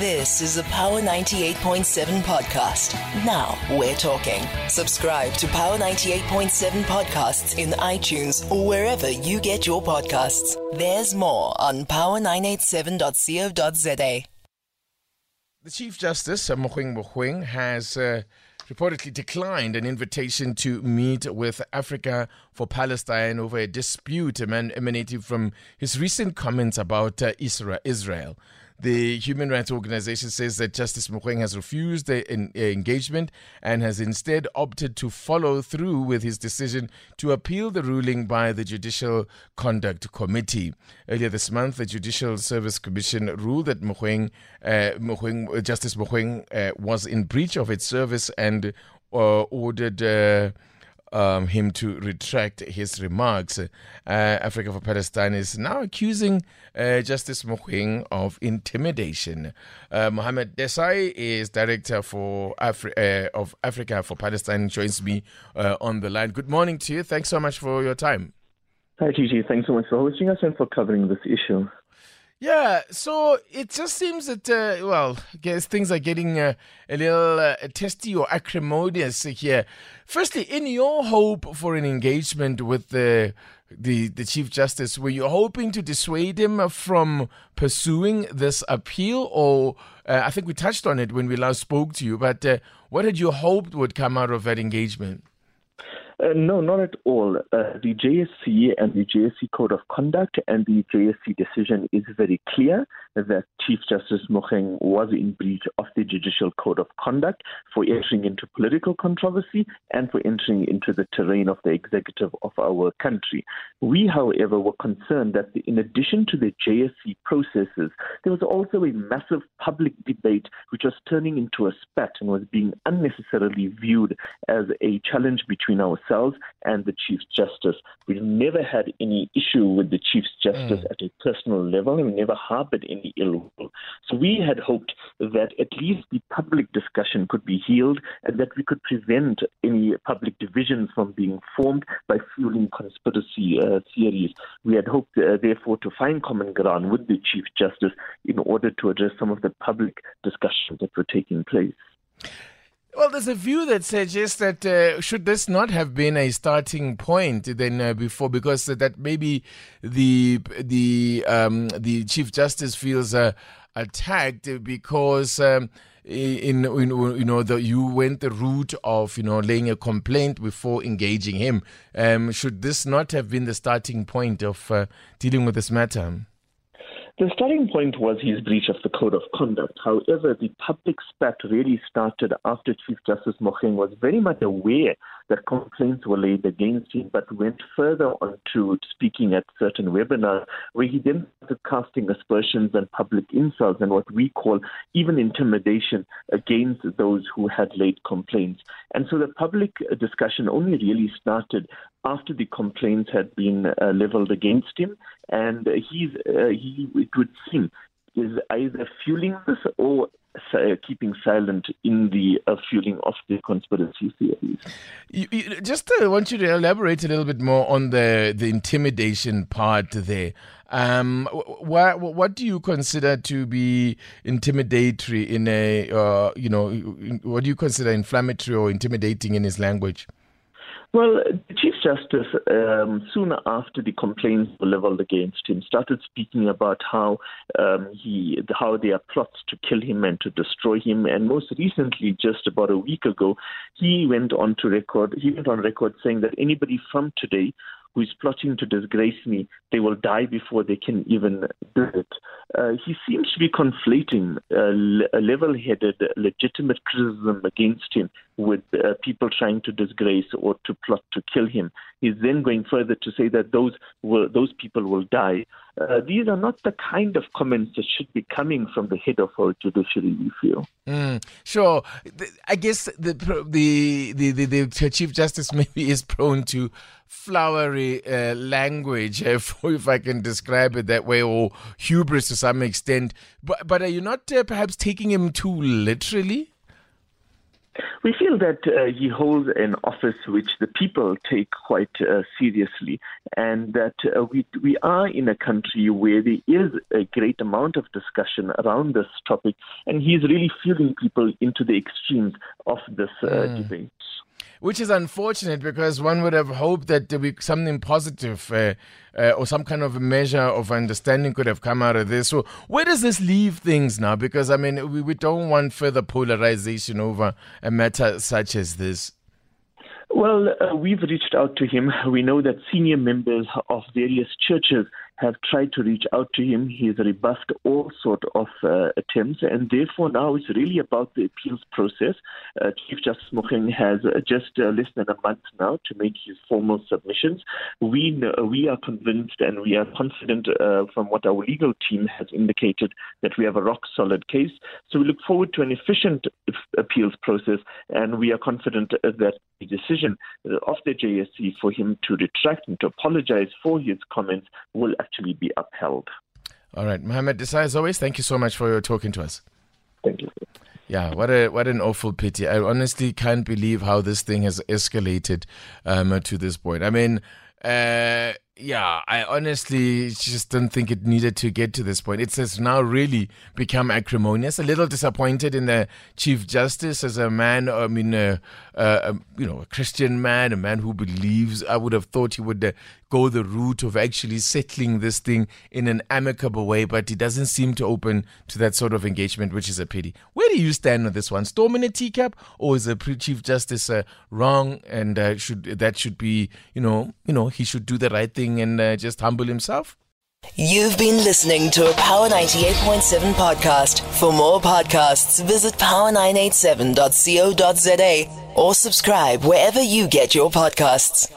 This is a Power 98.7 podcast. Now we're talking. Subscribe to Power 98.7 podcasts in iTunes or wherever you get your podcasts. There's more on power987.co.za. The Chief Justice, Mogoeng Mogoeng, has uh, reportedly declined an invitation to meet with Africa for Palestine over a dispute emanating from his recent comments about uh, Israel. The human rights organization says that Justice Mogoeng has refused the engagement and has instead opted to follow through with his decision to appeal the ruling by the Judicial Conduct Committee. Earlier this month, the Judicial Service Commission ruled that Mogoeng, uh, Justice Mogoeng uh, was in breach of its service and uh, ordered. Um, him to retract his remarks. Uh, Africa for Palestine is now accusing uh, Justice Mogoeng of intimidation. Uh, Muhammed Desai is director for Afri- uh, of Africa for Palestine. Joins me uh, on the line. Good morning to you. Thanks so much for your time. Hi, Gigi. Thanks so much for hosting us and for covering this issue. Yeah, so it just seems that, uh, well, I guess things are getting uh, a little uh, testy or acrimonious here. Firstly, in your hope for an engagement with the, the, the Chief Justice, were you hoping to dissuade him from pursuing this appeal? Or uh, I think we touched on it when we last spoke to you, but uh, what had you hoped would come out of that engagement? Uh, no, not at all. Uh, the JSC and the JSC Code of Conduct and the JSC decision is very clear that Chief Justice Mogoeng was in breach of the Judicial Code of Conduct for entering into political controversy and for entering into the terrain of the executive of our country. We, however, were concerned that in addition to the JSC processes, there was also a massive public debate which was turning into a spat and was being unnecessarily viewed as a challenge between our ourselves and the Chief Justice. We've never had any issue with the Chief Justice mm. at a personal level, and we never harbored any ill will. So we had hoped that at least the public discussion could be healed and that we could prevent any public divisions from being formed by fueling conspiracy uh, theories. We had hoped, uh, therefore, to find common ground with the Chief Justice in order to address some of the public discussions that were taking place. Well, there's a view that suggests that uh, should this not have been a starting point then uh, before, because that maybe the the um, the chief justice feels uh, attacked because. Um, in, in, you know you went the route of you know laying a complaint before engaging him. Um, should this not have been the starting point of uh, dealing with this matter? The starting point was his breach of the code of conduct. However, the public spat really started after Chief Justice Mogoeng was very much aware that complaints were laid against him, but went further on to speaking at certain webinars where he then started casting aspersions and public insults and what we call even intimidation against those who had laid complaints. And so the public discussion only really started after the complaints had been uh, leveled against him, and he's uh, he it would seem is either fueling this or uh, keeping silent in the uh, fueling of the conspiracy theories. You, you, just uh, want you to elaborate a little bit more on the the intimidation part there. Um, what what do you consider to be intimidatory in a uh, you know what do you consider inflammatory or intimidating in his language? Well, the Chief Justice, um, soon after the complaints were leveled against him, started speaking about how um, he, how there are plots to kill him and to destroy him. And most recently, just about a week ago, he went on to record. He went on record saying that anybody from today who is plotting to disgrace me, they will die before they can even do it. Uh, he seems to be conflating a level headed, legitimate criticism against him with uh, people trying to disgrace or to plot to kill him. He's then going further to say that those will, those people will die. Uh, these are not the kind of comments that should be coming from the head of our judiciary. We feel. Mm, sure, I guess the the, the the, the chief justice maybe is prone to flowery uh, language, if, if, I can describe it that way, or hubris to some extent. But but are you not uh, perhaps taking him too literally? We feel that uh, he holds an office which the people take quite uh, seriously, and that uh, we we are in a country where there is a great amount of discussion around this topic, and he's really fueling people into the extremes of this mm. debate which is unfortunate because one would have hoped that there be something positive uh, uh, or some kind of a measure of understanding could have come out of this. So, where does this leave things now? Because, I mean, we, we don't want further polarization over a matter such as this. Well, uh, we've reached out to him. We know that senior members of various churches have tried to reach out to him. He's rebuffed all sort of uh, attempts, and therefore now it's really about the appeals process. Uh, Chief Justice Mogoeng has uh, just uh, less than a month now to make his formal submissions. We know, we are convinced and we are confident uh, from what our legal team has indicated that we have a rock solid case. So we look forward to an efficient appeals process, and we are confident that the decision of the JSC for him to retract and to apologize for his comments will actually be upheld. All right, Muhammed Desai, as always, thank you so much for your talking to us. Thank you. Yeah, what a what an awful pity. I honestly can't believe how this thing has escalated um, to this point. I mean, uh, yeah, I honestly just don't think it needed to get to this point. It has now really become acrimonious. A little disappointed in the Chief Justice as a man, I mean, uh, uh, you know, a Christian man, a man who believes. I would have thought he would uh, go the route of actually settling this thing in an amicable way, but he doesn't seem to open to that sort of engagement, which is a pity. Where do you stand on this one? Storm in a teacup, or is the Chief Justice uh, wrong, and uh, should that should be, you know, you know, he should do the right and uh, just humble himself? You've been listening to a Power 98.7 podcast. For more podcasts, visit power987.co.za or subscribe wherever you get your podcasts.